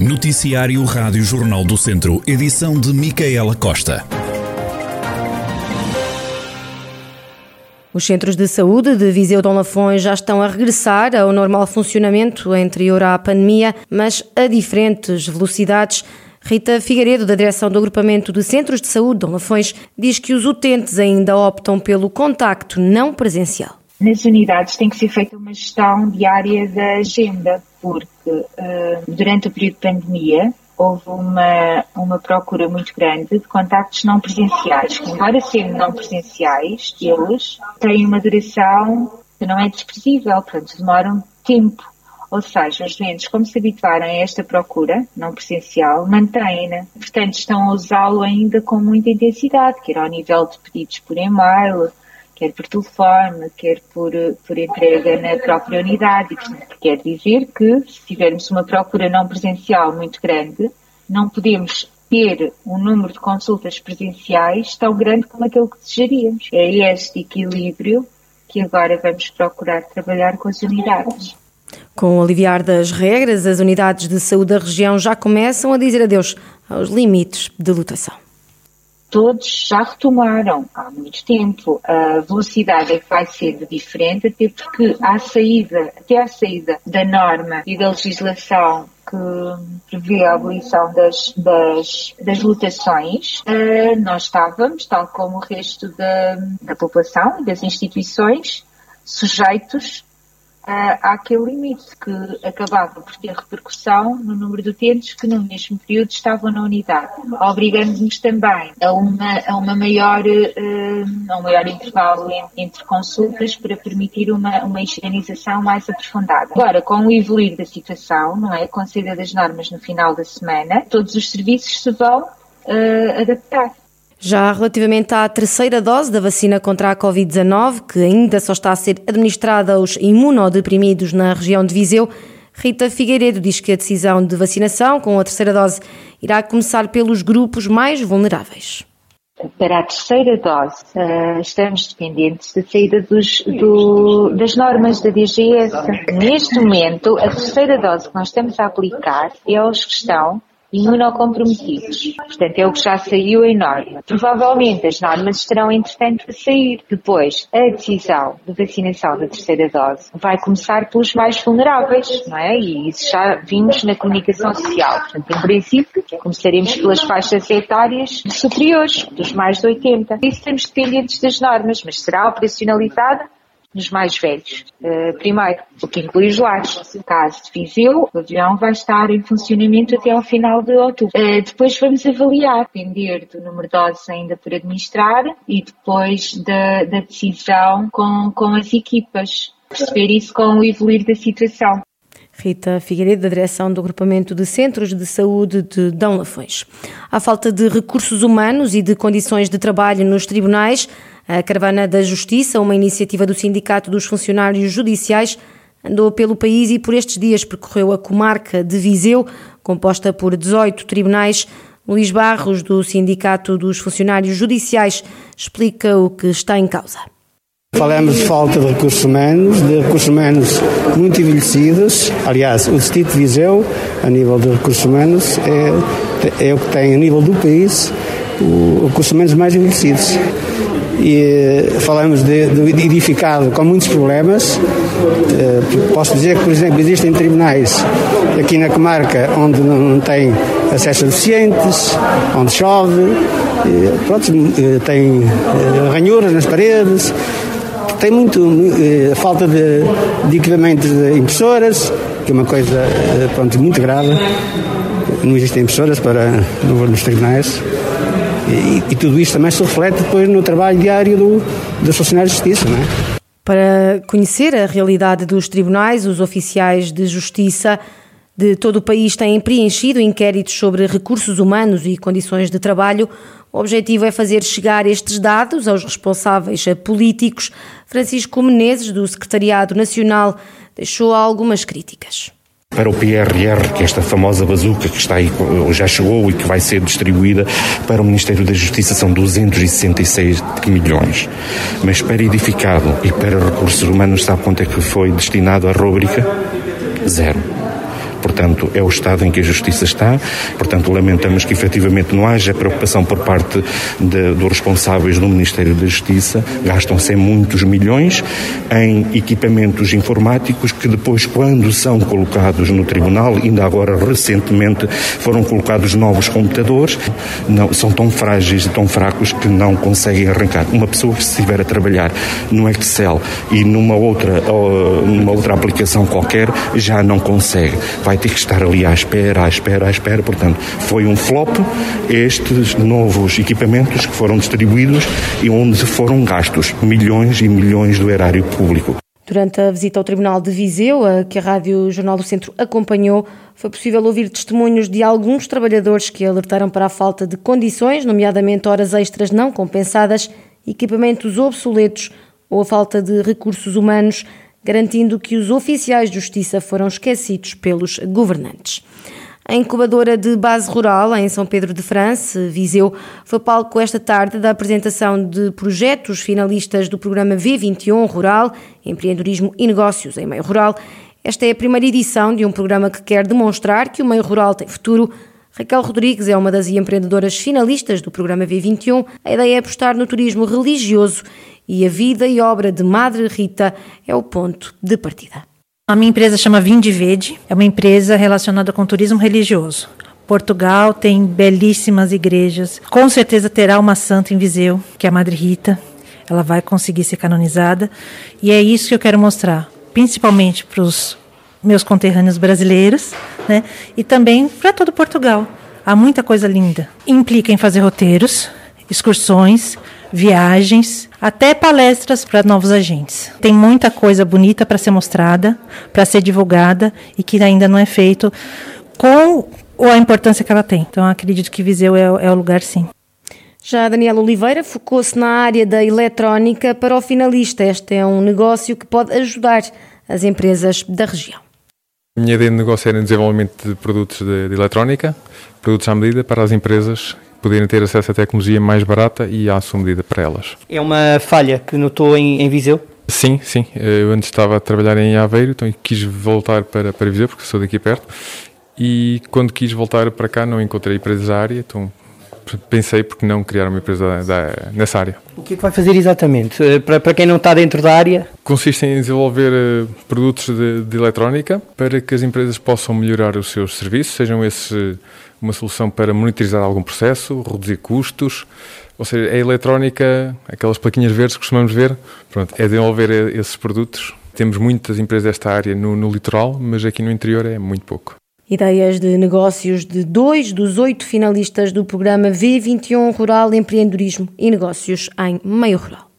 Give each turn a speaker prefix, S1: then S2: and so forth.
S1: Noticiário Rádio Jornal do Centro, edição de Micaela Costa.
S2: Os centros de saúde de Viseu Dom Lafões já estão a regressar ao normal funcionamento anterior à pandemia, mas a diferentes velocidades. Rita Figueiredo, da direção do agrupamento de centros de saúde Dom Lafões, diz que os utentes ainda optam pelo contacto não presencial.
S3: Nas unidades tem que ser feita uma gestão diária da agenda, porque uh, durante o período de pandemia houve uma, uma procura muito grande de contactos não presenciais, que embora sendo não presenciais, eles têm uma duração que não é desprezível, portanto demoram tempo. Ou seja, os doentes, como se habituaram a esta procura não presencial, mantêm-na. Portanto, estão a usá-lo ainda com muita intensidade, quer ao nível de pedidos por e-mail, quer por telefone, quer por, por entrega na própria unidade. Portanto, quer dizer que, se tivermos uma procura não presencial muito grande, não podemos ter um número de consultas presenciais tão grande como aquele que desejaríamos. É este equilíbrio que agora vamos procurar trabalhar com as unidades.
S2: Com o aliviar das regras, as unidades de saúde da região já começam a dizer adeus aos limites de lotação
S3: todos já retomaram há muito tempo. A velocidade é que vai ser diferente, até porque à saída, até à saída da norma e da legislação que prevê a abolição das, das, das lotações, uh, nós estávamos, tal como o resto da, da população e das instituições, sujeitos àquele limite que acabava por ter repercussão no número de utentes que no mesmo período estavam na unidade, obrigando-nos também a uma, a uma maior, uh, a um maior intervalo entre consultas para permitir uma, uma higienização mais aprofundada. Agora, com o evoluir da situação, não é, com a saída das normas no final da semana, todos os serviços se vão uh, adaptar.
S2: Já relativamente à terceira dose da vacina contra a Covid-19, que ainda só está a ser administrada aos imunodeprimidos na região de Viseu, Rita Figueiredo diz que a decisão de vacinação com a terceira dose irá começar pelos grupos mais vulneráveis.
S3: Para a terceira dose, eh, estamos dependentes da saída dos, do, das normas da DGS. Neste momento, a terceira dose que nós estamos a aplicar é aos que estão imunocomprometidos. Portanto, é o que já saiu em norma. Provavelmente as normas estarão, entretanto, a sair. Depois, a decisão de vacinação da terceira dose vai começar pelos mais vulneráveis, não é? E isso já vimos na comunicação social. Portanto, em princípio, começaremos pelas faixas etárias superiores, dos mais de 80. Isso estamos dependentes das normas, mas será operacionalizada nos mais velhos, uh, primeiro, o que inclui os lares. No caso de Viseu, o avião vai estar em funcionamento até ao final de outubro. Uh, depois vamos avaliar, depender do número de doses ainda por administrar e depois da, da decisão com, com as equipas. Perceber isso com o evoluir da situação.
S2: Rita Figueiredo, da direção do Agrupamento de Centros de Saúde de Dão Lafões. À falta de recursos humanos e de condições de trabalho nos tribunais, a Caravana da Justiça, uma iniciativa do Sindicato dos Funcionários Judiciais, andou pelo país e por estes dias percorreu a comarca de Viseu, composta por 18 tribunais. Luís Barros, do Sindicato dos Funcionários Judiciais, explica o que está em causa.
S4: Falamos de falta de recursos humanos, de recursos humanos muito envelhecidos. Aliás, o Distrito de Viseu, a nível de recursos humanos, é, é o que tem, a nível do país, os recursos humanos mais envelhecidos e eh, falamos de, de edificado com muitos problemas. Eh, posso dizer que, por exemplo, existem tribunais aqui na comarca onde não tem acesso a deficientes, onde chove, pronto, eh, tem ranhuras nas paredes, tem muito falta de, de equipamentos de impressoras, que é uma coisa pronto, muito grave. Não existem impressoras para nos tribunais. E, e, tudo isto também se reflete depois no trabalho diário do, dos funcionários de justiça, não é?
S2: Para conhecer a realidade dos tribunais, os oficiais de justiça de todo o país têm preenchido inquéritos sobre recursos humanos e condições de trabalho. O objetivo é fazer chegar estes dados aos responsáveis políticos. Francisco Menezes, do Secretariado Nacional, deixou algumas críticas
S5: para o PRR, que é esta famosa bazuca que está aí, já chegou e que vai ser distribuída para o Ministério da Justiça são 266 milhões. Mas para edificado e para recursos humanos, sabe quanto é que foi destinado à rúbrica? Zero. Portanto, é o estado em que a justiça está. Portanto, lamentamos que efetivamente não haja preocupação por parte dos responsáveis do Ministério da Justiça. Gastam-se muitos milhões em equipamentos informáticos que depois, quando são colocados no tribunal, ainda agora recentemente foram colocados novos computadores, não, são tão frágeis e tão fracos que não conseguem arrancar. Uma pessoa que estiver a trabalhar no Excel e numa outra, numa outra aplicação qualquer já não consegue. Vai ter que estar ali à espera, à espera, à espera. Portanto, foi um flop estes novos equipamentos que foram distribuídos e onde foram gastos milhões e milhões do erário público.
S2: Durante a visita ao Tribunal de Viseu, a que a Rádio Jornal do Centro acompanhou, foi possível ouvir testemunhos de alguns trabalhadores que alertaram para a falta de condições, nomeadamente horas extras não compensadas, equipamentos obsoletos ou a falta de recursos humanos, garantindo que os oficiais de justiça foram esquecidos pelos governantes. A incubadora de base rural em São Pedro de França, Viseu, foi palco esta tarde da apresentação de projetos finalistas do programa V21 Rural, Empreendedorismo e Negócios em Meio Rural. Esta é a primeira edição de um programa que quer demonstrar que o meio rural tem futuro. Raquel Rodrigues é uma das empreendedoras finalistas do programa V21. A ideia é apostar no turismo religioso e a vida e obra de Madre Rita é o ponto de partida.
S6: A minha empresa chama Vindivede, é uma empresa relacionada com turismo religioso. Portugal tem belíssimas igrejas. Com certeza terá uma santa em Viseu, que é a Madre Rita. Ela vai conseguir ser canonizada. E é isso que eu quero mostrar, principalmente para os meus conterrâneos brasileiros, né? E também para todo Portugal. Há muita coisa linda. Implica em fazer roteiros, excursões, viagens, até palestras para novos agentes. Tem muita coisa bonita para ser mostrada, para ser divulgada e que ainda não é feito com a importância que ela tem. Então, acredito que Viseu é, é o lugar, sim.
S2: Já a Daniela Oliveira focou-se na área da eletrónica para o finalista. Este é um negócio que pode ajudar as empresas da região.
S7: A minha ideia de negócio era o desenvolvimento de produtos de, de eletrónica, produtos à medida para as empresas poderem ter acesso à tecnologia mais barata e à sua medida para elas.
S8: É uma falha que notou em, em Viseu?
S7: Sim, sim. Eu antes estava a trabalhar em Aveiro, então quis voltar para, para Viseu, porque sou daqui perto, e quando quis voltar para cá não encontrei empresas da área, então pensei porque não criar uma empresa da, nessa área.
S8: O que é que vai fazer exatamente? Eh, para, para quem não está dentro da área?
S7: Consiste em desenvolver uh, produtos de, de, eletrónica para que as empresas possam melhorar os seus serviços, sejam esses uh, uma solução para monitorizar algum processo, reduzir custos, ou seja, a eletrónica, aquelas plaquinhas verdes que costumamos ver, pronto, é desenvolver esses produtos. Temos muitas empresas desta área no, no litoral, mas aqui no interior é muito pouco.
S2: Ideias de negócios de dois dos oito finalistas do programa V21 Rural Empreendedorismo e Negócios em Meio Rural.